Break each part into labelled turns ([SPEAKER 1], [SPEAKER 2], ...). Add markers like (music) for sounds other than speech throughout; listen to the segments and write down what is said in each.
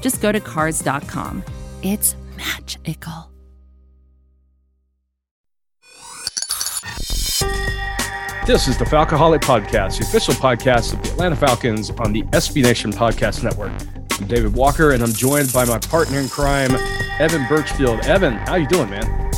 [SPEAKER 1] just go to Cars.com. It's magical.
[SPEAKER 2] This is the Falcoholic Podcast, the official podcast of the Atlanta Falcons on the SB Nation Podcast Network. I'm David Walker, and I'm joined by my partner in crime, Evan Birchfield. Evan, how you doing, man?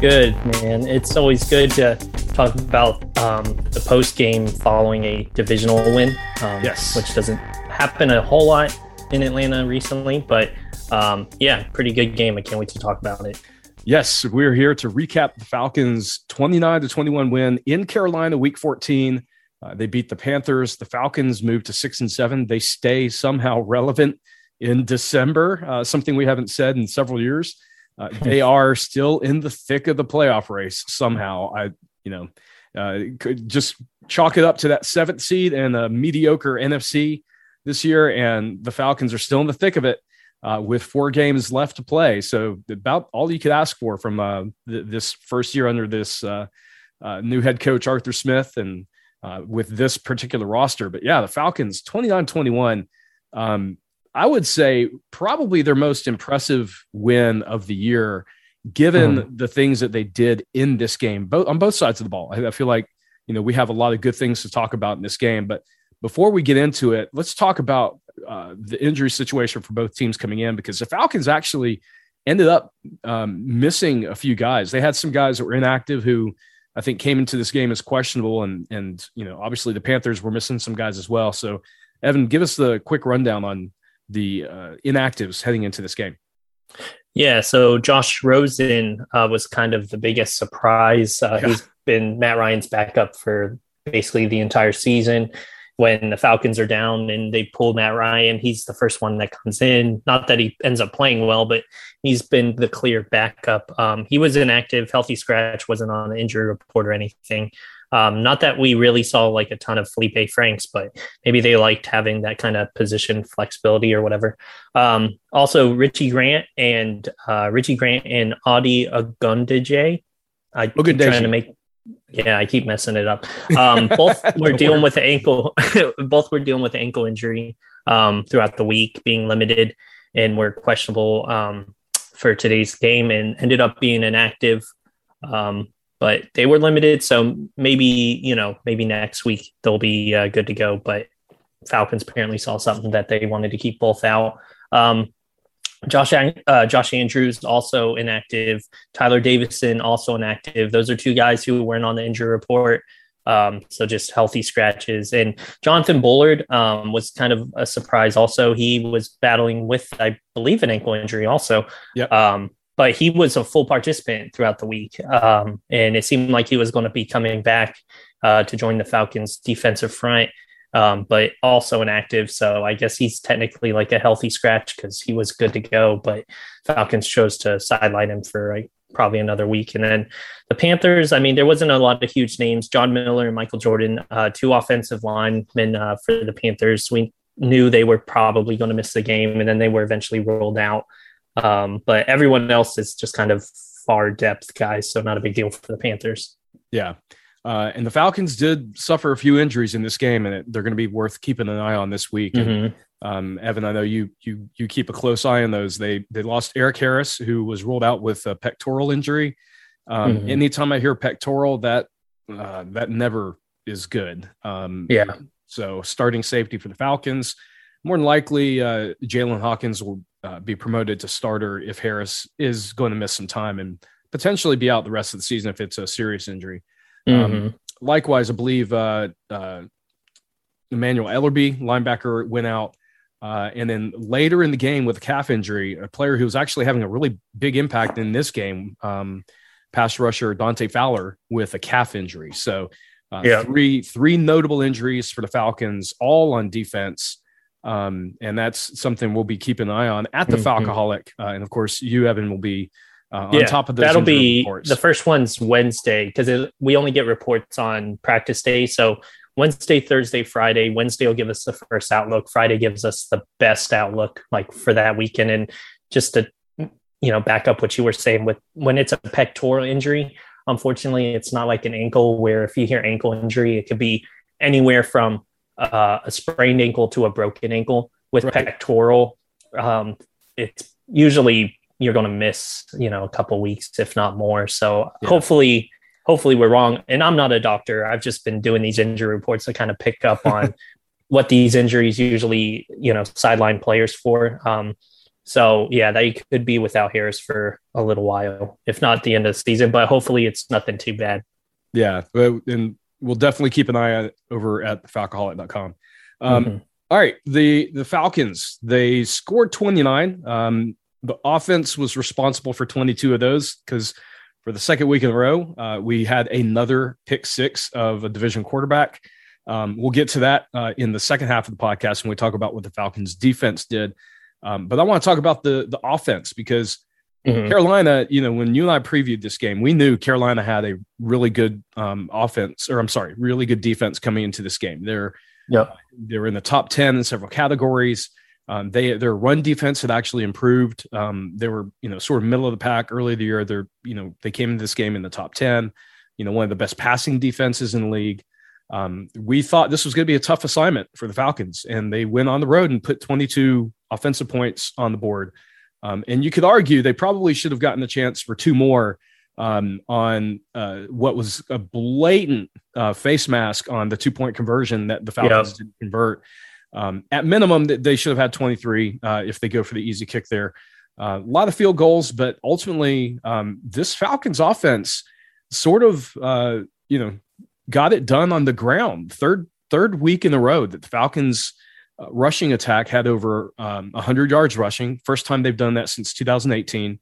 [SPEAKER 3] Good, man. It's always good to talk about um, the post game following a divisional win. Um,
[SPEAKER 2] yes,
[SPEAKER 3] which doesn't happen a whole lot in Atlanta recently, but um, yeah, pretty good game. I can't wait to talk about it.
[SPEAKER 2] Yes, we're here to recap the Falcons' 29 to 21 win in Carolina, Week 14. Uh, they beat the Panthers. The Falcons moved to six and seven. They stay somehow relevant in December, uh, something we haven't said in several years. Uh, (laughs) they are still in the thick of the playoff race somehow. I, you know, uh, could just chalk it up to that seventh seed and a mediocre NFC this year, and the Falcons are still in the thick of it uh, with four games left to play. So about all you could ask for from uh, th- this first year under this uh, uh new head coach Arthur Smith and uh, with this particular roster. But yeah, the Falcons 29-21. Um, I would say probably their most impressive win of the year, given mm. the things that they did in this game, both on both sides of the ball. I, I feel like you know we have a lot of good things to talk about in this game, but before we get into it, let's talk about uh, the injury situation for both teams coming in because the Falcons actually ended up um, missing a few guys. They had some guys that were inactive who I think came into this game as questionable, and and you know obviously the Panthers were missing some guys as well. So Evan, give us the quick rundown on the uh, inactives heading into this game.
[SPEAKER 3] Yeah, so Josh Rosen uh, was kind of the biggest surprise. Uh, yeah. He's been Matt Ryan's backup for basically the entire season when the Falcons are down and they pull Matt Ryan, he's the first one that comes in. Not that he ends up playing well, but he's been the clear backup. Um, he was inactive, healthy scratch, wasn't on the injury report or anything. Um, not that we really saw like a ton of Felipe Franks, but maybe they liked having that kind of position flexibility or whatever. Um, also, Richie Grant and uh, Richie Grant and Adi Ogundeji. I keep trying to make yeah, I keep messing it up. Um, (laughs) (laughs) both were dealing with the ankle. both were dealing with ankle injury um, throughout the week, being limited, and were questionable um, for today's game, and ended up being inactive. Um, but they were limited, so maybe you know, maybe next week they'll be uh, good to go. But Falcons apparently saw something that they wanted to keep both out. Um, Josh uh, Josh Andrews also inactive. Tyler Davison also inactive. Those are two guys who weren't on the injury report. Um, so just healthy scratches. And Jonathan Bullard um, was kind of a surprise. Also, he was battling with, I believe, an ankle injury. Also,
[SPEAKER 2] yep.
[SPEAKER 3] Um, but he was a full participant throughout the week, um, and it seemed like he was going to be coming back uh, to join the Falcons' defensive front um, but also inactive. So I guess he's technically like a healthy scratch because he was good to go. But Falcons chose to sideline him for like, probably another week. And then the Panthers, I mean, there wasn't a lot of huge names. John Miller and Michael Jordan, uh, two offensive linemen uh, for the Panthers. We knew they were probably going to miss the game, and then they were eventually rolled out. Um, but everyone else is just kind of far depth guys, so not a big deal for the Panthers.
[SPEAKER 2] Yeah. Uh, and the Falcons did suffer a few injuries in this game, and it, they're going to be worth keeping an eye on this week. Mm-hmm. And, um, Evan, I know you you you keep a close eye on those. They they lost Erik Harris, who was ruled out with a pectoral injury. Um, mm-hmm. Anytime I hear pectoral, that uh, that never is good. Um,
[SPEAKER 3] yeah.
[SPEAKER 2] So starting safety for the Falcons, more than likely, uh, Jaylinn Hawkins will uh, be promoted to starter if Harris is going to miss some time and potentially be out the rest of the season if it's a serious injury. Um, mm-hmm. Um, likewise, I believe uh, uh, Emmanuel Ellerbe, linebacker, went out. Uh, and then later in the game with a calf injury, a player who was actually having a really big impact in this game, um, pass rusher Dante Fowler with a calf injury. So, uh, yeah. three three notable injuries for the Falcons, all on defense. Um, and that's something we'll be keeping an eye on at the mm-hmm. Falcoholic. Uh, and of course, you, Evan, will be uh, on yeah, top of those.
[SPEAKER 3] That'll be reports. the first one's Wednesday because we only get reports on practice day. So Wednesday, Thursday, Friday. Wednesday will give us the first outlook. Friday gives us the best outlook, like for that weekend. And just to you know back up what you were saying with when it's a pectoral injury, unfortunately, it's not like an ankle where if you hear ankle injury, it could be anywhere from uh, a sprained ankle to a broken ankle. With right. pectoral, um, it's usually you're going to miss you know a couple weeks if not more. So yeah. hopefully hopefully we're wrong. And I'm not a doctor. I've just been doing these injury reports to kind of pick up on (laughs) what these injuries usually, you know, sideline players for. Um, so yeah, they could be without Harris for a little while, if not the end of the season. But hopefully, it's nothing too bad.
[SPEAKER 2] Yeah, and we'll definitely keep an eye on over at falcoholic.com. Um, mm-hmm. all right, the the Falcons they scored 29. Um, the offense was responsible for 22 of those because for the second week in a row, uh, we had another pick six of a division quarterback. Um, we'll get to that uh, in the second half of the podcast when we talk about what the Falcons defense did. Um, but I want to talk about the the offense because mm-hmm. Carolina, you know, when you and I previewed this game, we knew Carolina had a really good um, offense, or I'm sorry, really good defense coming into this game. They're yeah, they're in the top ten in several categories. Um, they their run defense had actually improved. Um, they were you know sort of middle of the pack early the year. They're you know they came into this game in the top ten. You know one of the best passing defenses in the league. Um, we thought this was going to be a tough assignment for the Falcons, and they went on the road and put 22 offensive points on the board. Um, and you could argue they probably should have gotten a chance for two more um, on uh, what was a blatant uh, face mask on the two point conversion that the Falcons yep. didn't convert. Um, at minimum, they should have had 23 uh, if they go for the easy kick there. Uh, a lot of field goals, but ultimately, um, this Falcons offense sort of, uh, you know, got it done on the ground. Third third week in a row that the Falcons uh, rushing attack had over um, 100 yards rushing. First time they've done that since 2018.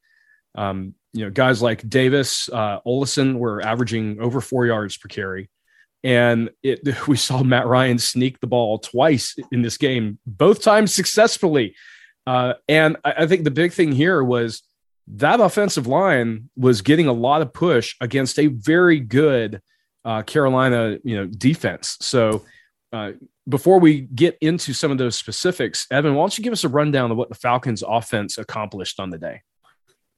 [SPEAKER 2] Um, you know, guys like Davis, uh, Ollison were averaging over four yards per carry and it, (laughs) we saw Matt Ryan sneak the ball twice in this game, both times successfully. Uh, and I, I, think the big thing here was that offensive line was getting a lot of push against a very good uh, Carolina, you know, defense. So uh, before we get into some of those specifics, Evan, why don't you give us a rundown of what the Falcons' offense accomplished on the day?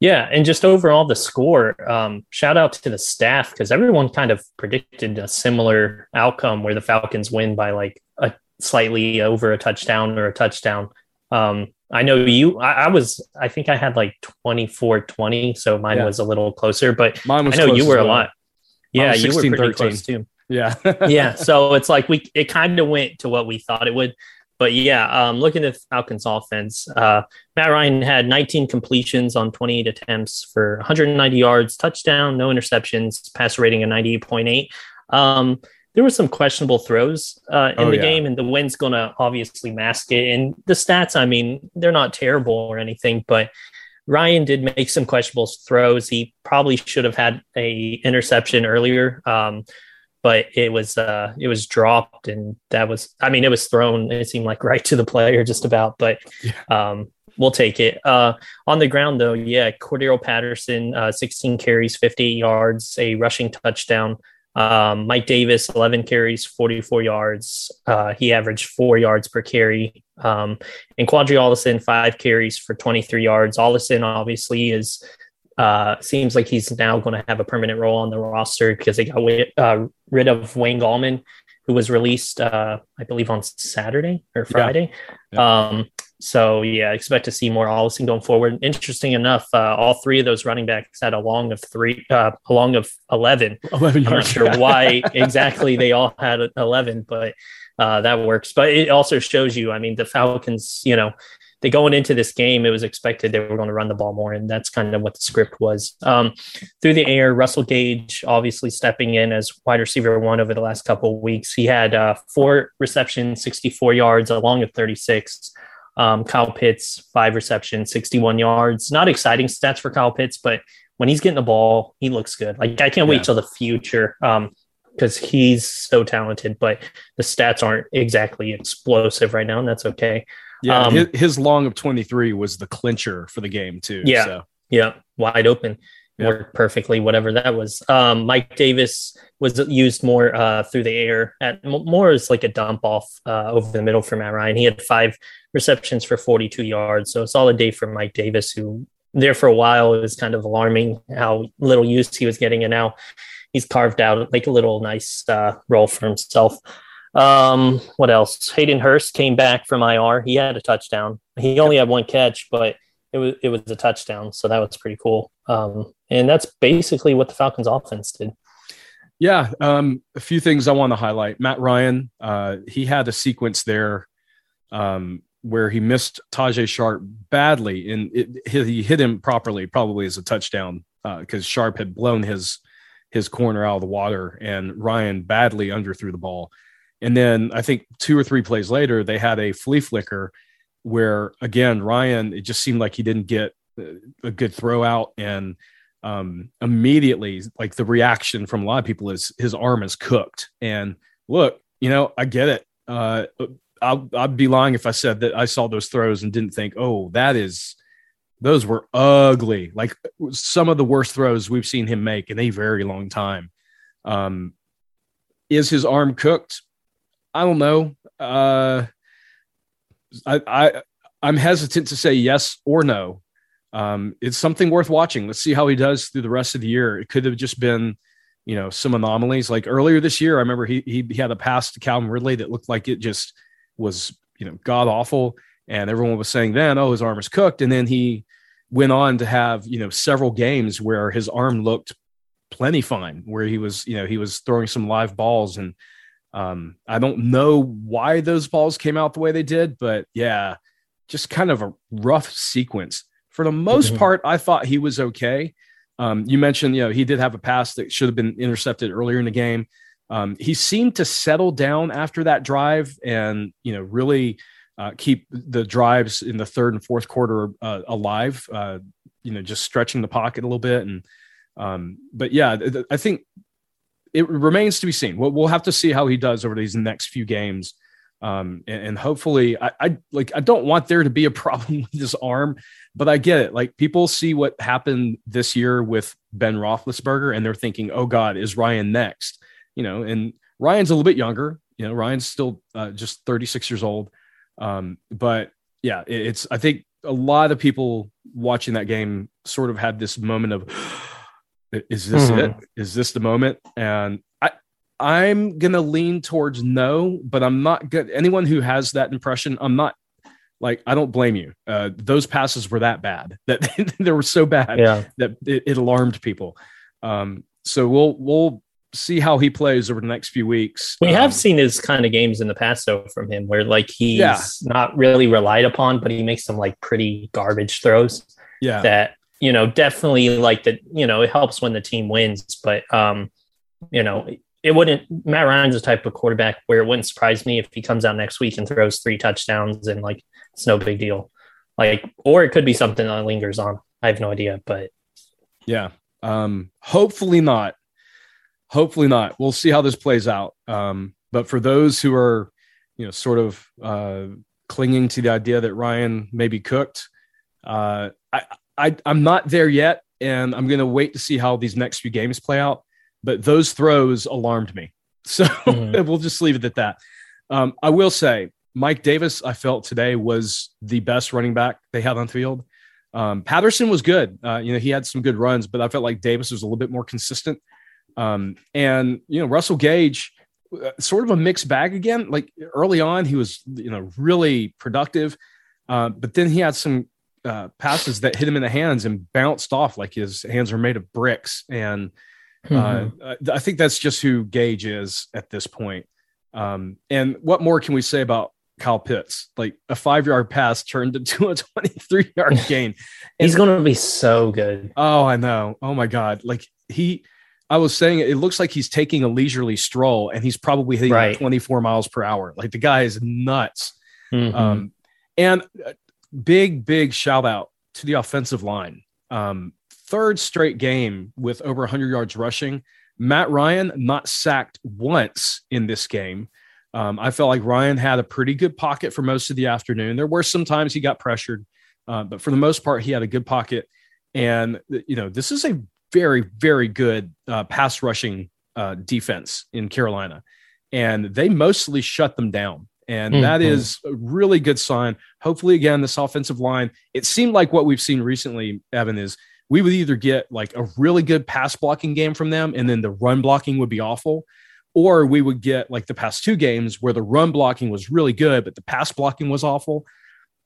[SPEAKER 3] Yeah, and just overall the score. Um, shout out to the staff because everyone kind of predicted a similar outcome where the Falcons win by like a slightly over a touchdown or a touchdown. Um, I know you. I, I, was. I think I had like 24-20, so mine yeah. was a little closer. But mine was I know you were a lot. Yeah, 16, you were pretty 13. close too.
[SPEAKER 2] Yeah, (laughs)
[SPEAKER 3] yeah. So it's like we. It kind of went to what we thought it would. But yeah, um, looking at Falcons offense, uh, Matt Ryan had 19 completions on 28 attempts for 190 yards, touchdown, no interceptions, pass rating of 98.8. Um, there were some questionable throws uh, in oh, the yeah. game, and the wind's going to obviously mask it. And the stats, I mean, they're not terrible or anything, but Ryan did make some questionable throws. He probably should have had a interception earlier. Um, but it was uh it was dropped and that was I mean it was thrown it seemed like (laughs) right to the player just about but um we'll take it uh on the ground though yeah Cordarrelle Patterson uh 16 carries 58 yards a rushing touchdown um, Mike Davis, 11 carries, 44 yards. Uh, he averaged four yards per carry. Um, and Qadree Ollison, five carries for 23 yards. Ollison obviously is uh, seems like he's now going to have a permanent role on the roster because they got uh, rid of Wayne Gallman, who was released, uh, I believe, on Saturday or Friday. Yeah. Yeah. Um, so yeah, expect to see more Ollison going forward. Interesting enough, uh, all three of those running backs had a long of three, uh, a long of eleven. Eleven. I'm not sure (laughs) why exactly they all had eleven, but uh, that works. But it also shows you, I mean, the Falcons, you know, they going into this game, it was expected they were going to run the ball more, and that's kind of what the script was. Um, through the air, Russell Gage obviously stepping in as wide receiver one over the last couple of weeks. He had uh, four receptions, 64 yards, along of 36. Um, Kyle Pitts, five receptions, 61 yards. Not exciting stats for Kyle Pitts, but when he's getting the ball, he looks good. Like I can't wait till the future. Um, because he's so talented, but the stats aren't exactly explosive right now, and that's okay.
[SPEAKER 2] Yeah, um, his, his, long of 23 was the clincher for the game too.
[SPEAKER 3] Yeah,
[SPEAKER 2] so.
[SPEAKER 3] yeah, wide open, yeah. worked perfectly. Whatever that was. Um, Mike Davis was used more uh, through the air at more as like a dump off uh, over the middle for Matt Ryan. He had five receptions for 42 yards, so a solid day for Mike Davis, who there for a while it was kind of alarming how little use he was getting, and now he's carved out like a little nice uh, role for himself. Um, what else? Hayden Hurst came back from IR. He had a touchdown. He only had one catch, but it was it was a touchdown, so that was pretty cool. Um, and that's basically what the Falcons' offense did.
[SPEAKER 2] Yeah, um, a few things I want to highlight. Matt Ryan, uh, he had a sequence there um, where he missed Tajae Sharpe badly, and it, he hit him properly, probably as a touchdown because uh, Sharpe had blown his his corner out of the water, and Ryan badly underthrew the ball. And then I think two or three plays later, they had a flea flicker where again Ryan, it just seemed like he didn't get a good throw out, and um, immediately like the reaction from a lot of people is his arm is cooked. And look, you know, I get it. Uh, I'll, I'd be lying if I said that I saw those throws and didn't think, oh, that is those were ugly. Like some of the worst throws we've seen him make in a very long time. Um, is his arm cooked? I don't know. Uh, I, I I'm hesitant to say yes or no. Um, it's something worth watching. Let's see how he does through the rest of the year. It could have just been, you know, some anomalies. Like earlier this year, I remember he he, he had a pass to Calvin Ridley that looked like it just was, you know, god awful, and everyone was saying then, oh, his arm is cooked, and then he went on to have you know several games where his arm looked plenty fine, where he was, you know, he was throwing some live balls and um, I don't know why those balls came out the way they did, but yeah, just kind of a rough sequence. For the most mm-hmm. part, I thought he was okay. Um, you mentioned, you know, he did have a pass that should have been intercepted earlier in the game. Um, he seemed to settle down after that drive and, you know, really uh, keep the drives in the third and fourth quarter uh, alive, uh, you know, just stretching the pocket a little bit. And, um, but yeah, th- I think it remains to be seen. We'll, we'll have to see how he does over these next few games. Um, and, and, hopefully I, I, like, I don't want there to be a (laughs) problem with his arm, but I get it. Like people see what happened this year with Ben Roethlisberger and they're thinking, oh God, is Ryan next? You know, and Ryan's a little bit younger, you know, Ryan's still uh, just 36 years old. Um, but yeah, it, it's, I think a lot of people watching that game sort of had this moment of, is this mm-hmm. it? Is this the moment? And I, I'm gonna lean towards no, but I'm not good. Anyone who has that impression, I'm not like I don't blame you. Uh, those passes were that bad (laughs) that they were so bad
[SPEAKER 3] yeah.
[SPEAKER 2] that it, it alarmed people. Um, so we'll we'll see how he plays over the next few weeks.
[SPEAKER 3] We um, have seen his kind of games in the past though from him where like he's yeah. not really relied upon, but he makes some like pretty garbage throws.
[SPEAKER 2] Yeah.
[SPEAKER 3] That you know, definitely like that, you know, it helps when the team wins, but, um, you know, it wouldn't, Matt Ryan's the type of quarterback where it wouldn't surprise me if he comes out next week and throws three touchdowns and like, it's no big deal. Like, or it could be something that lingers on. I have no idea, but
[SPEAKER 2] yeah. Um, hopefully not. Hopefully not. We'll see how this plays out. Um, but for those who are, you know, sort of uh, clinging to the idea that Ryan may be cooked, uh, I, I, I'm not there yet, and I'm going to wait to see how these next few games play out. But those throws alarmed me. (laughs) So mm-hmm. we'll just leave it at that. Um, I will say, Mike Davis, I felt today was the best running back they had on the field. Um, Patterson was good. Uh, you know, he had some good runs, but I felt like Davis was a little bit more consistent. Um, and you know, Russell Gage, uh, sort of a mixed bag again. Like early on, he was you know really productive, uh, but then he had some uh, passes that hit him in the hands and bounced off like his hands are made of bricks. And uh, mm-hmm. I think that's just who Gage is at this point. Um, and what more can we say about Kyle Pitts? Like a five yard pass turned into a (laughs) 23 yard (laughs) gain.
[SPEAKER 3] He's going to be so good.
[SPEAKER 2] Oh, I know. Oh my God. Like he, I was saying it looks like he's taking a leisurely stroll and he's probably hitting right. 24 miles per hour. Like the guy is nuts. Mm-hmm. Um, and uh, big, big shout out to the offensive line. Um, third straight game with over 100 yards rushing. Matt Ryan not sacked once in this game. Um, I felt like Ryan had a pretty good pocket for most of the afternoon. There were some times he got pressured, uh, but for the most part, he had a good pocket. And you know, this is a very, very good uh, pass rushing uh, defense in Carolina, and they mostly shut them down. And mm-hmm. that is a really good sign. Hopefully, again, this offensive line, it seemed like what we've seen recently, Evan, is we would either get like a really good pass blocking game from them, and then the run blocking would be awful, or we would get like the past two games where the run blocking was really good, but the pass blocking was awful.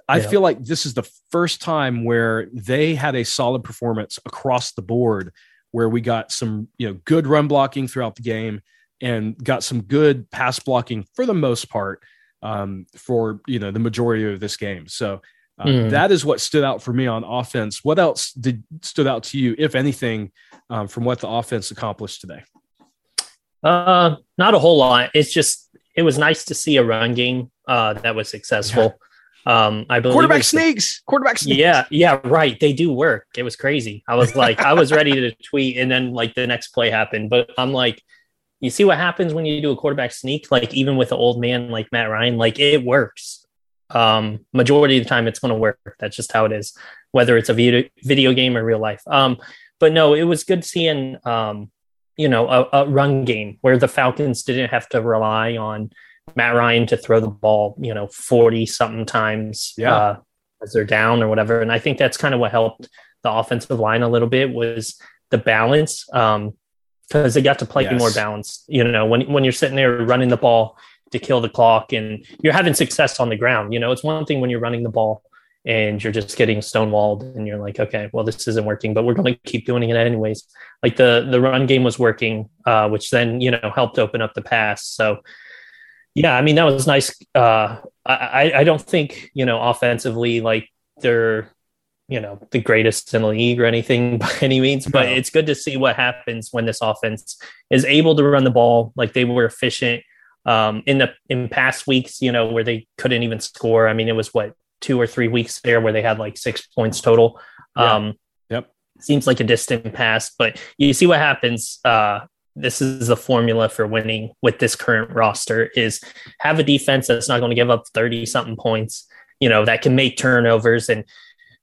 [SPEAKER 2] I yeah. feel like this is the first time where they had a solid performance across the board, where we got some you know good run blocking throughout the game and got some good pass blocking for the most part um, for you know the majority of this game. So uh, mm. that is what stood out for me on offense. What else did stood out to you, if anything, um, from what the offense accomplished today?
[SPEAKER 3] Uh, not a whole lot. It's just it was nice to see a run game uh, that was successful. Um, I believe
[SPEAKER 2] quarterback sneaks, quarterback sneaks.
[SPEAKER 3] Yeah, yeah, right. They do work. It was crazy. I was like, I was ready to tweet, and then like the next play happened, but I'm like, you see what happens when you do a quarterback sneak, like even with an old man like Matt Ryan, like it works. Um, majority of the time, it's going to work. That's just how it is, whether it's a video video game or real life. Um, but no, it was good seeing, um, you know, a, a run game where the Falcons didn't have to rely on Matt Ryan to throw the ball, you know, 40 something times yeah. uh, as they're down or whatever. And I think that's kind of what helped the offensive line a little bit was the balance. Um, because they got to play yes. more balanced. You know, when when you're sitting there running the ball to kill the clock and you're having success on the ground, you know, it's one thing when you're running the ball and you're just getting stonewalled and you're like, okay, well, this isn't working, but we're going to keep doing it anyways. Like the the run game was working, uh, which then you know helped open up the pass. So yeah, I mean that was nice. Uh, I I don't think you know offensively like they're you know the greatest in the league or anything (laughs) by any means, but no. it's good to see what happens when this offense is able to run the ball like they were efficient um, in the in past weeks. You know where they couldn't even score. I mean, it was what two or three weeks there where they had like six points total.
[SPEAKER 2] Yeah. Um, yep,
[SPEAKER 3] seems like a distant past, but you see what happens uh, this is the formula for winning with this current roster is have a defense that's not going to give up 30 something points you know that can make turnovers and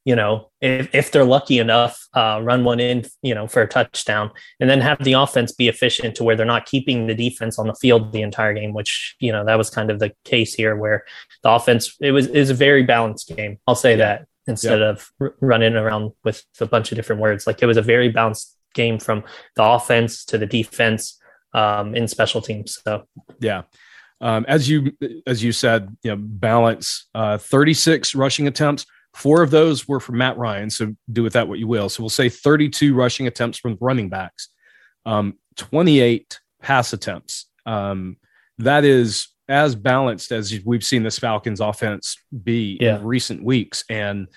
[SPEAKER 3] you know if, if they're lucky enough uh, run one in you know for a touchdown and then have the offense be efficient to where they're not keeping the defense on the field the entire game which you know that was kind of the case here where the offense it was is a very balanced game i'll say that instead of r- running around with a bunch of different words like it was a very balanced game from the offense to the defense um, in special teams. So
[SPEAKER 2] yeah. Um, as you as you said, you know, balance uh, 36 rushing attempts. Four of those were from Matt Ryan. So do with that what you will. So we'll say 32 rushing attempts from running backs, um, 28 pass attempts. Um, that is as balanced as we've seen this Falcons offense be yeah. in recent weeks. And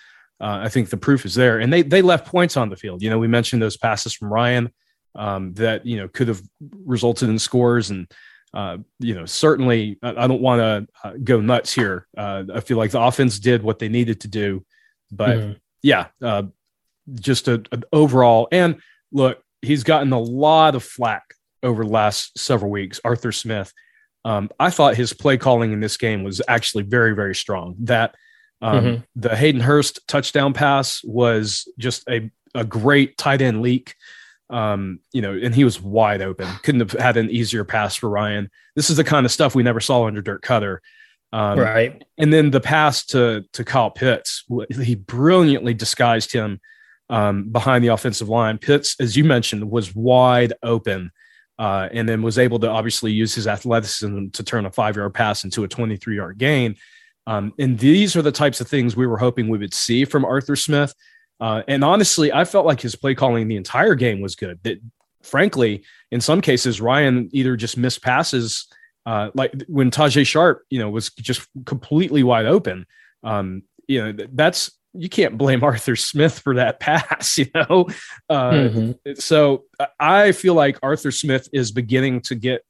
[SPEAKER 2] uh, I think the proof is there. And they they left points on the field. You know, we mentioned those passes from Ryan um, that you know could have resulted in scores, and uh, you know certainly I, I don't want to uh, go nuts here. Uh, I feel like the offense did what they needed to do, but mm-hmm. yeah, uh, just a, an overall. And look, he's gotten a lot of flack over the last several weeks. Arthur Smith. Um, I thought his play calling in this game was actually very, very strong. That um, mm-hmm. The Hayden Hurst touchdown pass was just a, a great tight end leak. Um, you know, and he was wide open. Couldn't have had an easier pass for Ryan. This is the kind of stuff we never saw under Dirk Koetter.
[SPEAKER 3] Um, right.
[SPEAKER 2] And then the pass to to Kyle Pitts, he brilliantly disguised him um, behind the offensive line. Pitts, as you mentioned, was wide open. Uh, and then was able to obviously use his athleticism to turn a five yard pass into a 23 yard gain. Um, and these are the types of things we were hoping we would see from Arthur Smith. Uh, and honestly, I felt like his play calling the entire game was good. That, frankly, in some cases, Ryan either just missed passes, uh, like when Tajae Sharpe, you know, was just completely wide open. Um, you know, that's you can't blame (laughs) Arthur Smith for that (laughs) pass. You know, uh, mm-hmm. so I feel like Arthur Smith is beginning to get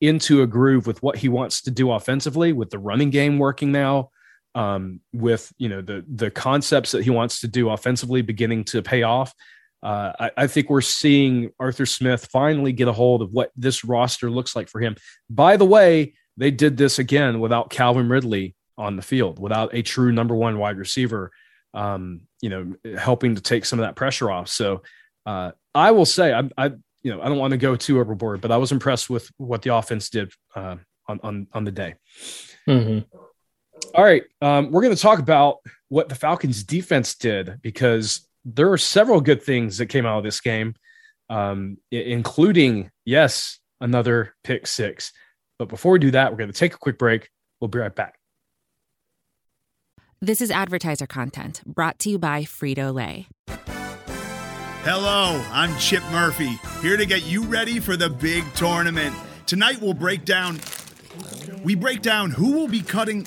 [SPEAKER 2] into a groove with what he wants to do offensively, with the running game working now, um, with you know the the concepts that he wants to do offensively beginning to pay off. uh, I, I, think we're seeing Arthur Smith finally get a hold of what this roster looks like for him. By the way, they did this again without Calvin Ridley on the field, without a true number one wide receiver, um, you know, helping to take some of that pressure off. So uh, I will say, I, I, you know, I don't want to go too overboard, but I was impressed with what the offense did uh, on, on on the day. Mm-hmm. All right, um, we're going to talk about what the Falcons' defense did because there are several good things that came out of this game, um, including, yes, another pick six. But before we do that, we're going to take a quick break. We'll be right back.
[SPEAKER 1] This is advertiser content brought to you by Frito Lay.
[SPEAKER 4] Hello, I'm Chip Murphy, here to get you ready for the big tournament. Tonight we'll break down. We break down who will be cutting.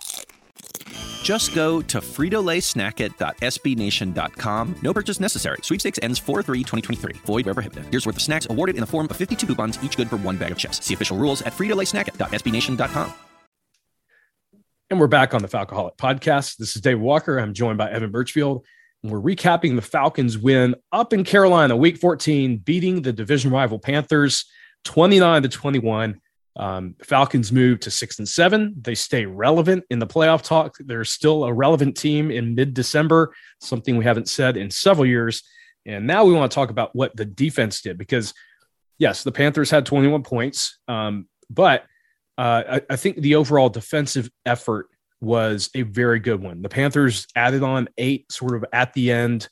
[SPEAKER 5] Just go to fritolaysnackit.sbnation.com. No purchase necessary. Sweepstakes ends 4-3-2023. Void where prohibited. Here's worth of snacks awarded in the form of 52 coupons, each good for one bag of chips. See official rules at fritolaysnackit.sbnation.com.
[SPEAKER 2] And we're back on the Falcoholic podcast. This is Dave Walker. I'm joined by Evan Birchfield. And we're recapping the Falcons' win up in Carolina, week 14, beating the division rival Panthers 29 to 21. Um, Falcons move to six and seven. They stay relevant in the playoff talk. They're still a relevant team in mid December, something we haven't said in several years. And now we want to talk about what the defense did because, yes, the Panthers had 21 points, um, but uh, I, I think the overall defensive effort was a very good one. The Panthers added on eight sort of at the end,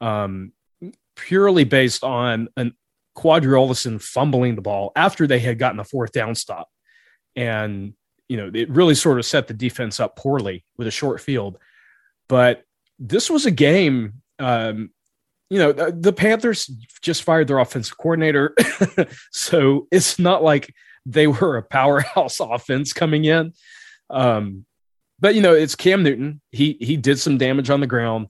[SPEAKER 2] um, purely based on an Qadree Ollison fumbling the ball after they had gotten a fourth down stop. And, you know, it really sort of set the defense up poorly with a short field. But this was a game, um, you know, the, the Panthers just fired their offensive coordinator. (laughs) so it's not like they were a powerhouse (laughs) offense coming in. Um, but you know, it's Cam Newton. He he did some damage on the ground.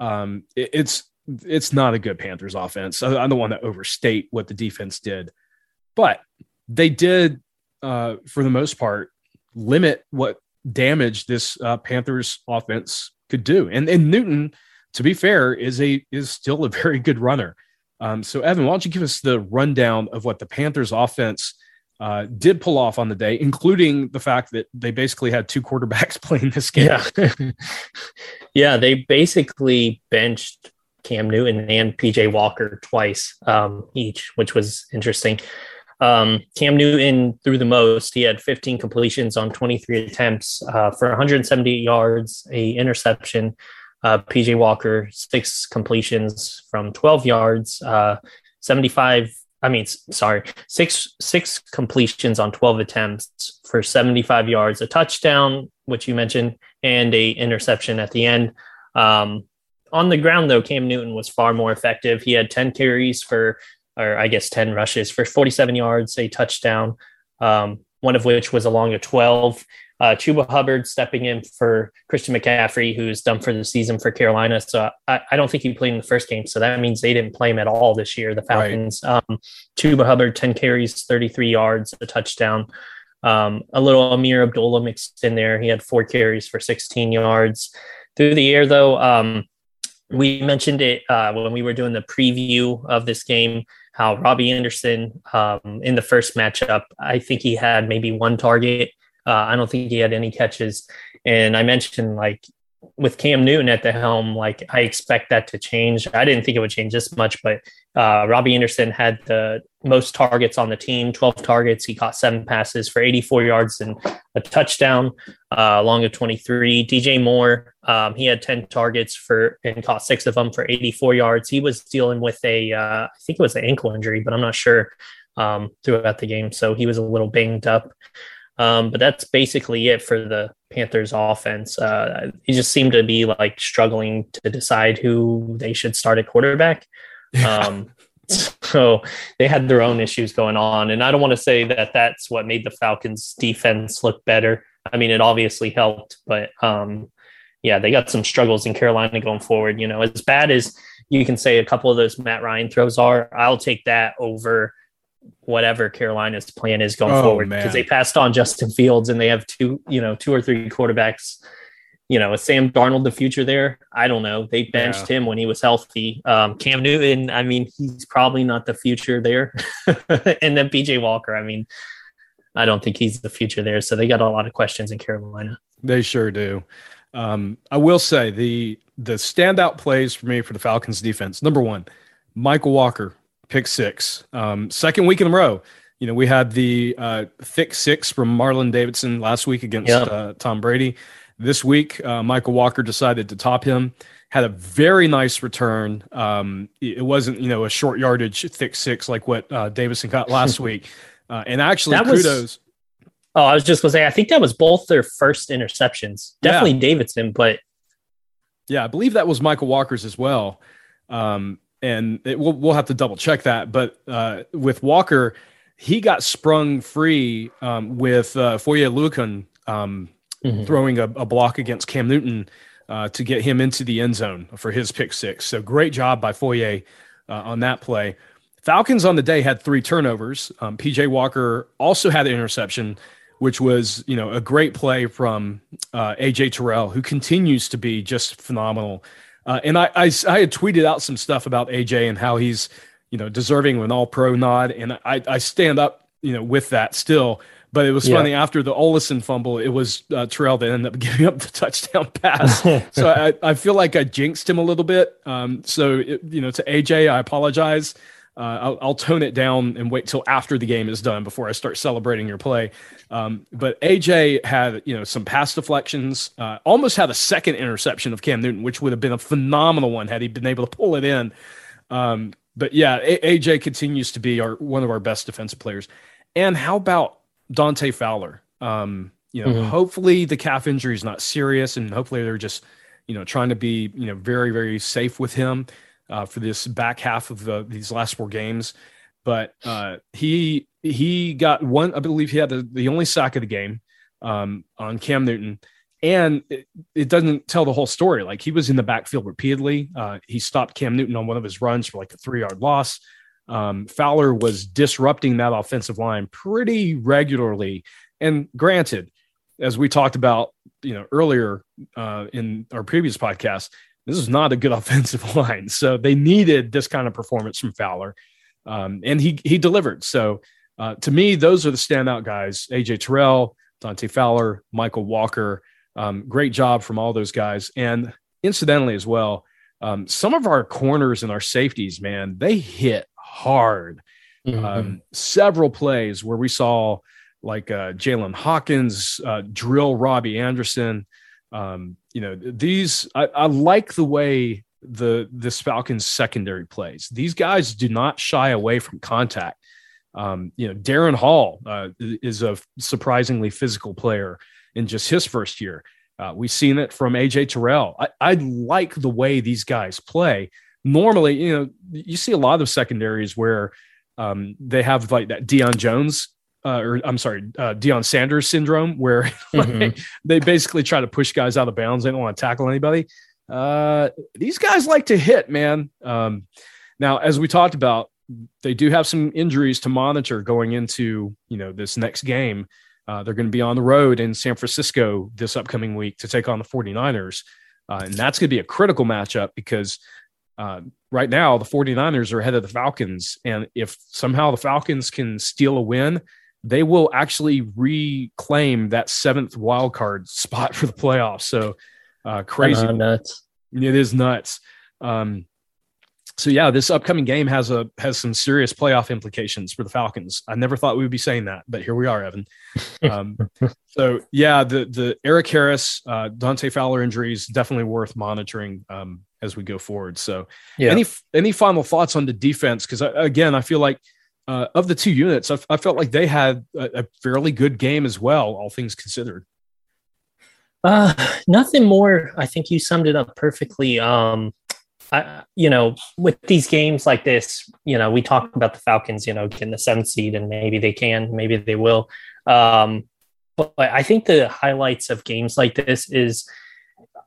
[SPEAKER 2] Um, it, it's it's not a good Panthers offense. I, I, don't want to overstate what the defense did, but they did, uh, for the most part, limit what damage this uh, Panthers offense could do. And and Newton, to be fair, is a is still a very good runner. Um, so Evan, why don't you give us the rundown of what the Panthers offense uh, did pull off on the day, including the fact that they basically had two quarterbacks (laughs) playing this game.
[SPEAKER 3] Yeah, (laughs) yeah they basically benched Cam Newton and PJ Walker twice um, each, which was interesting. Um, Cam Newton threw the most. He had 15 completions on 23 attempts uh, for 178 yards, a interception. Uh, PJ Walker six completions from 12 yards, uh, 75 I mean, sorry, six six completions on 12 attempts for 75 yards, a touchdown, which you mentioned, and a interception at the end. Um, on the ground, though, Cam Newton was far more effective. He had 10 carries for, or I guess 10 rushes for 47 yards, a touchdown, um, one of which was along a 12 uh, Chuba Hubbard stepping in for Christian McCaffrey, who's done for the season for Carolina. So I, I, don't think he played in the first game. So that means they didn't play him at all this year, the Falcons. Right. Um, Chuba Hubbard, 10 carries, 33 yards, a touchdown. Um, a little Ameer Abdullah mixed in there. He had four carries for 16 yards. Through the air, though, um, we mentioned it uh, when we were doing the preview of this game how Robbie Anderson um, in the first matchup, I think he had maybe one target uh, I don't think he had any catches. And I mentioned like with Cam Newton at the helm, like I expect that to change. I didn't think it would change this much, but uh, Robbie Anderson had the most targets on the team 12 targets. He caught seven passes for 84 yards and a touchdown, uh, along with 23. DJ Moore, um, he had 10 targets for and caught six of them for 84 yards. He was dealing with a, uh, I think it was an ankle injury, but I'm not sure um, throughout the game. So he was a little banged up. Um, but that's basically it for the Panthers offense. Uh, he just seemed to be like struggling to decide who they should start at quarterback. Um, so they had their own issues going on. And I don't want to say that that's what made the Falcons defense look better. I mean, it obviously helped, but um, yeah, they got some struggles in Carolina going forward. You know, as bad as you can say a couple of those Matt Ryan throws are, I'll take that over whatever Carolina's plan is going oh, forward because they passed on Justin Fields and they have two, you know, two or three quarterbacks. You know, is Sam Darnold the future there? I don't know. They benched yeah. him when he was healthy. Um, Cam Newton, I mean, he's probably not the future there. (laughs) and then PJ Walker, I mean, I don't think he's the future there. So they got a lot of questions in Carolina.
[SPEAKER 2] They sure do. Um, I will say the the standout plays for me for the Falcons defense. Number one, Michael Walker pick six. Um, second week in a row. You know, we had the uh, thick six from Marlon Davidson last week against yep. uh, Tom Brady. This week, uh, Michael Walker decided to top him. Had a very nice return. Um, it wasn't, you know, a short yardage thick six like what uh, Davidson got last (laughs) week. Uh, and actually, that kudos. Was,
[SPEAKER 3] oh, I was just gonna say, I think that was both their first interceptions. Definitely yeah. Davidson, but
[SPEAKER 2] yeah, I believe that was Michael Walker's as well. Um, and it, we'll we'll have to double check that. But uh, with Walker, he got sprung free um, with uh, Foye Oluokun um, mm-hmm. throwing a, a, block against Cam Newton uh, to get him into the end zone for his pick six. So great job by Foye uh, on that play. Falcons on the day had three turnovers. Um, PJ Walker also had an interception, which was you know a great play from uh, AJ Terrell, who continues to be just phenomenal. Uh, and I, I, I had tweeted out some stuff about AJ and how he's, you know, deserving of an all pro nod. And I, I stand up, you know, with that still. But it was yeah. funny after the Ollison fumble, it was uh, Terrell that ended up (laughs) giving up the touchdown pass. (laughs) so I, I feel like I jinxed him a little bit. Um, so, it, you know, to AJ, I apologize. Uh, I'll, I'll, tone it down and wait till after the game is done before I start celebrating your play. Um, but AJ had you know some pass deflections, uh, almost had a second interception of Cam Newton, which would have been a phenomenal one had he been able to pull it in. Um, but yeah, a- AJ continues to be our one of our best defensive players. And how about Dante Fowler? Um, you know, mm-hmm. hopefully the calf injury is not serious, and hopefully they're just you know trying to be you know very very safe with him uh, for this back half of the, these last four games. But uh, he he got one. I believe he had the, the only sack of the game um, on Cam Newton, and it, it, doesn't tell the whole story. Like he was in the backfield repeatedly. Uh, he stopped Cam Newton on one of his runs for like a three yard loss. Um, Fowler was disrupting that offensive line pretty regularly. And granted, as we talked about, you know, earlier uh, in our previous podcast, this is not a good (laughs) offensive line. So they needed this kind of performance from Fowler. Um, and he he delivered. So uh, to me, those are the standout guys: AJ Terrell, Dante Fowler, Michael Walker. Um, great job from all those guys. And incidentally, as well, um, some of our corners and our safeties, man, they hit hard. Mm-hmm. Um, several plays where we saw like uh, Jaylinn Hawkins uh, drill Robbie Anderson. Um, you know, these I, I like the way the this Falcons secondary plays. These guys do not shy away from contact. Um, you know, Darren Hall uh, is a surprisingly physical player in just his first year. Uh, we've seen it from AJ Terrell. I, I, like the way these guys play. Normally, you know, you see a lot of secondaries where um, they have like that Deion Jones uh, or I'm sorry, uh, Deion Sanders syndrome, where (laughs) mm-hmm. they basically try to push guys out of bounds. They don't want to tackle anybody. Uh, these guys like to hit, man. Um, now, as we talked about, they do have some injuries to monitor going into you know this next game. Uh, they're going to be on the road in San Francisco this upcoming week to take on the 49ers. Uh, and that's going to be a critical matchup because uh, right now the 49ers are ahead of the Falcons. And if somehow the Falcons can steal a win, they will actually reclaim that seventh wild card spot for the playoffs. So Uh, crazy
[SPEAKER 3] nuts.
[SPEAKER 2] It is nuts. Um, so yeah, this upcoming game has a has some serious playoff implications for the Falcons. I never thought we would be saying that, but here we are, Evan. Um, (laughs) so yeah, the the Erik Harris, uh, Dante Fowler injuries definitely worth monitoring um, as we go forward. So yeah. any any final thoughts on the defense? Because again, I feel like uh, of the two units, I, felt like they had a, a, fairly good game as well, all things considered.
[SPEAKER 3] Uh, nothing more. I think you summed it up perfectly. Um, I, you know, with these games like this, you know, we talk about the Falcons, you know, getting the seventh seed, and maybe they can, maybe they will. Um, but, but I think the highlights of games like this is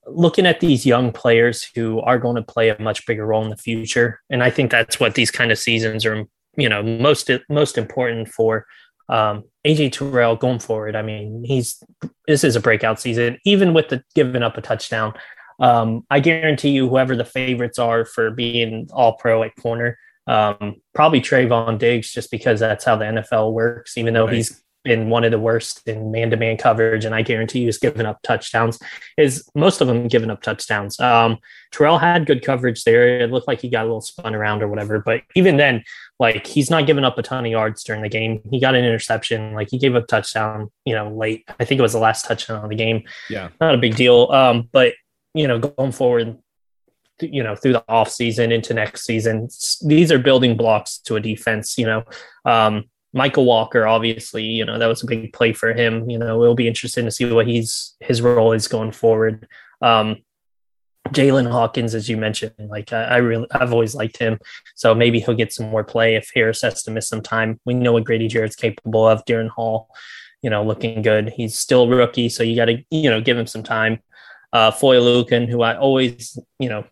[SPEAKER 3] looking at these young players who are going to play a much bigger role in the future, and I think that's what these kind of seasons are, you know, most most important for um, AJ Terrell going forward. I mean, he's this is a breakout season, even with the giving up a touchdown. Um, I guarantee you, whoever the favorites are for being all pro at corner, um, probably Trevon Diggs, just because that's how the NFL works, even though right. he's been one of the worst in man to man coverage. And I guarantee you, he's given up touchdowns, is most of them giving up touchdowns. Um, Terrell had good coverage there. It looked like he got a little spun around or whatever. But even then, like he's not giving up a ton of yards during the game. He got an interception. Like he gave up touchdown, you know, late. I think it was the last touchdown of the game.
[SPEAKER 2] Yeah.
[SPEAKER 3] Not a big deal. Um, but you know, going forward, you know, through the off season into next season, these are building blocks to a defense. You know, um, Mykal Walker, obviously, you know, that was a big play for him. You know, it'll be interesting to see what he's his role is going forward. Um, Jaylinn Hawkins, as you mentioned, like I, I, really, I've always liked him. So maybe he'll get some more play if Harris has to miss some time. We know what Grady Jarrett's capable of. Darren Hall, you know, looking good. He's still a rookie, so you got to, you know, give him some time uh, Foye who I always, you know,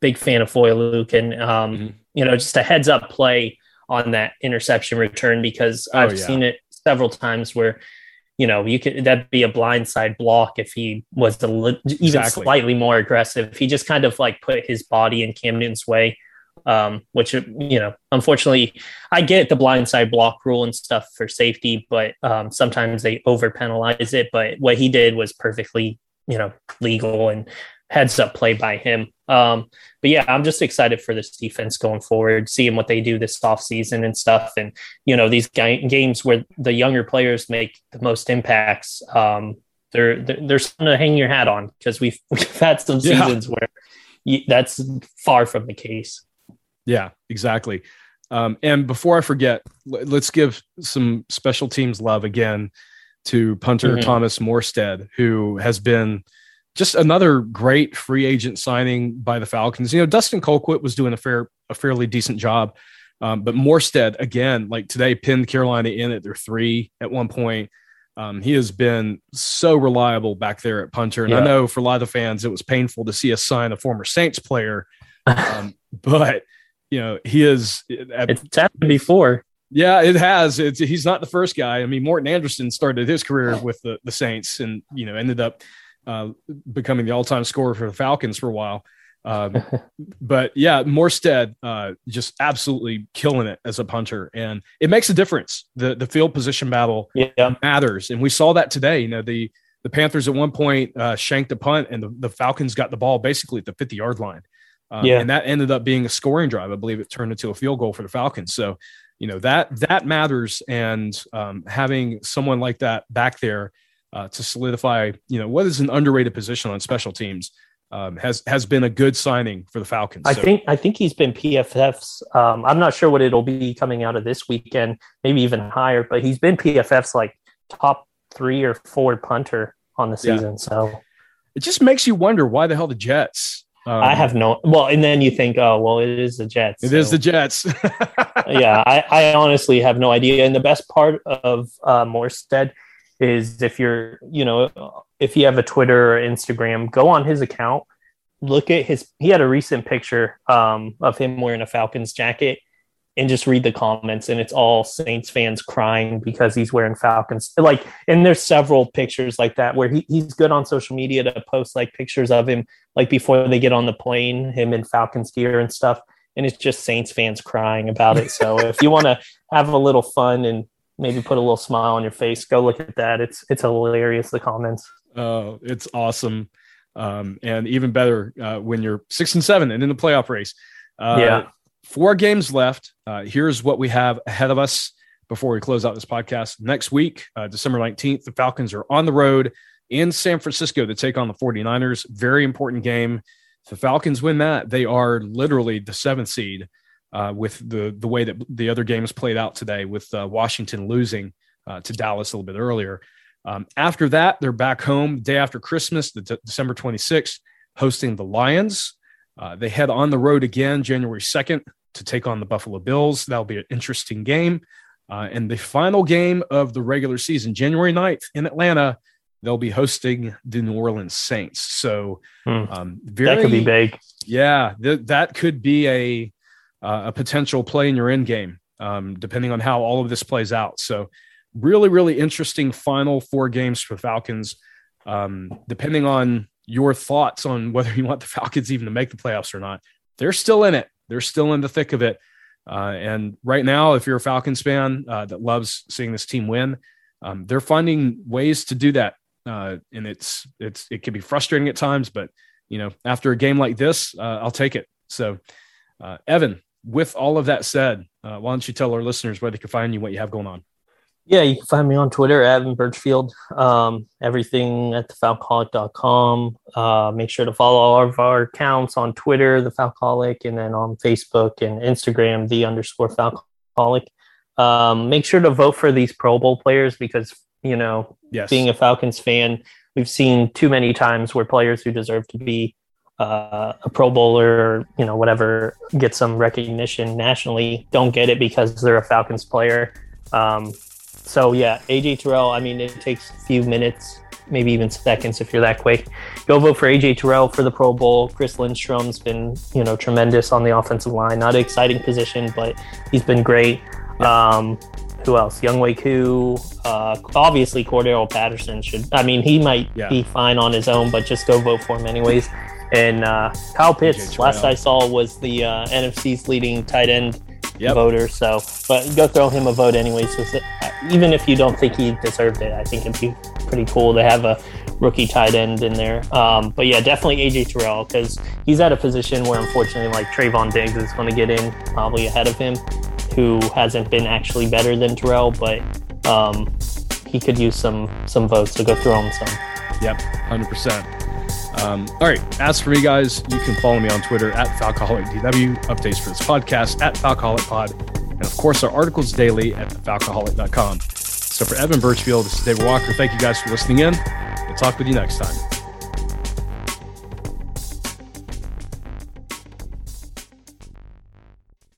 [SPEAKER 3] big fan of Foye Oluokun. Um, mm-hmm. You know, just a heads up play on that interception return because oh, I've yeah. seen it several times where, you know, you could that'd be a blindside block if he was a li- even exactly. slightly more aggressive. He just kind of like put his body in Cam Newton's way, um, which you know, unfortunately, I get the blindside block rule and stuff for safety, but um, sometimes they over penalize it. But what he did was perfectly you know legal and heads up play by him. Um, but yeah, I'm just excited for this defense going forward, seeing what they do this off season and stuff. And, you know, these ga- games where the younger players make the most impacts, um, they're, they're, they're something to hang your hat on because we've, (laughs) we've had some seasons yeah. where you, that's far from the case.
[SPEAKER 2] Yeah, exactly. Um, and before I forget, let's give some special teams love again to punter mm-hmm. Thomas Morstead, who has been just another great free agent signing by the Falcons. You know, Dustin Colquitt was doing a fair, a fairly decent job, um, but Morstead again, like today, pinned Carolina in at their three at one point. Um, he has been so reliable back there at punter, and yeah. I know for a lot of the fans, it was painful to see us sign a former Saints player, um, (laughs) but you know he is.
[SPEAKER 3] At, it's happened before.
[SPEAKER 2] Yeah, it has. It's, he's not the first guy. I mean, Morten Andersen started his career with the, the Saints and, you know, ended up uh, becoming the all time scorer for the Falcons for a while. Um, (laughs) but yeah, Morstead uh, just absolutely killing it as a punter, and it makes a difference. The the field position battle yeah. matters, and we saw that today. You know, the the Panthers at one point uh, shanked a punt, and the, the Falcons got the ball basically at the fifty yard line. Um, yeah. and that ended up being a scoring drive. I believe it turned into a field goal for the Falcons. So you know that that matters and um, having someone like that back there uh, to solidify you know what is an underrated position on special teams um, has has been a good signing for the Falcons.
[SPEAKER 3] I so. think I think he's been PFF's. Um, I'm not sure what it'll be coming out of this weekend, maybe even higher, but he's been PFF's like top three or four punter on the season. Yeah. So
[SPEAKER 2] it just makes you wonder why the hell the Jets
[SPEAKER 3] um, I have no well, and then you think, oh well, it is the Jets.
[SPEAKER 2] It so. is the Jets. (laughs)
[SPEAKER 3] yeah, I, I, honestly have no idea. And the best part of uh, Morstead is if you're, you know, if you have a Twitter or Instagram, go on his account, look at his. He had a recent picture um, of him wearing a Falcons jacket, and just read the comments and it's all Saints fans crying because he's wearing Falcons. Like, and there's several pictures like that where he, he's good on social media to post like pictures of him like before they get on the plane, him in Falcons gear and stuff. And it's just Saints fans crying about it. So if you want to have a little fun and maybe put a little smile on your face, go look at that. It's it's hilarious, the comments.
[SPEAKER 2] Oh, it's awesome. Um, and even better uh, when you're six and seven and in the playoff race. Uh,
[SPEAKER 3] yeah.
[SPEAKER 2] Four games left. Uh, here's what we have ahead of us before we close out this podcast. Next week, uh, December 19th, the Falcons are on the road in San Francisco to take on the 49ers. Very important game. If the Falcons win that, they are literally the seventh seed uh, with the, the way that the other games played out today, with uh, Washington losing uh, to Dallas a little bit earlier. Um, after that, they're back home day after Christmas, the d- December 26th, hosting the Lions. Uh, they head on the road again January 2nd to take on the Buffalo Bills. That'll be an interesting game. Uh, and the final game of the regular season, January 9th in Atlanta, they'll be hosting the New Orleans Saints. So,
[SPEAKER 3] hmm. um, very, that could be big.
[SPEAKER 2] Yeah, th- that could be a uh, a potential play in your end game, um, depending on how all of this plays out. So, really, really interesting final four games for Falcons. Um, depending on your thoughts on whether you want the (laughs) Falcons even to make the playoffs or not, they're still in it. They're still in the thick of it. Uh, and right now, if you're a Falcons fan uh, that loves seeing this team win, um, they're finding ways to do that. Uh, and it's it's it can be frustrating at times, but you know, after a game like this, uh, I'll take it. So, uh, Evan, with all of that said, uh, why don't you tell our listeners where they can find you, what you have going on?
[SPEAKER 3] Yeah, you can find me on Twitter, Evan Birchfield. Um, everything at thefalcoholic.com. Uh, make sure to follow all of our accounts on Twitter, the Falcoholic, and then on Facebook and Instagram, the underscore Falcoholic. Um, make sure to vote for these Pro Bowl players because, you know, yes. being a Falcons fan, we've seen too many times where players who deserve to be uh, a Pro Bowler or, you know, whatever, get some recognition nationally, don't get it because they're a Falcons player. Um, so yeah, AJ Terrell. I mean, it takes a few minutes, maybe even seconds if you're that quick. Go vote for AJ Terrell for the Pro Bowl. Chris Lindstrom's been, you know, tremendous on the offensive line. Not an exciting position, but he's been great. Um, who else? Younghoe Koo. Uh, obviously, Cordarrelle Patterson should. I mean, he might yeah. be fine on his own, but just go vote for him anyways. And uh, Kyle Pitts, last I saw, was the uh, NFC's leading tight end yep. voter. So, but go throw him a vote anyway. So, even if you don't think he deserved it, I think it'd be pretty cool to have a rookie tight end in there. Um, but yeah, definitely AJ Terrell because he's at a position where unfortunately, like Trevon Diggs is going to get in probably ahead of him, who hasn't been actually better than Terrell, but um, he could use some some votes. So go throw him some.
[SPEAKER 2] Yep, hundred percent. Um, all right. As for me, guys, you can follow me on Twitter at FalcoholicDW, updates for this podcast at FalcoholicPod, and of course, our articles daily at falcoholic.com. So for Evan Birchfield, this is David Walker. Thank you guys for listening in. We'll talk with you next time.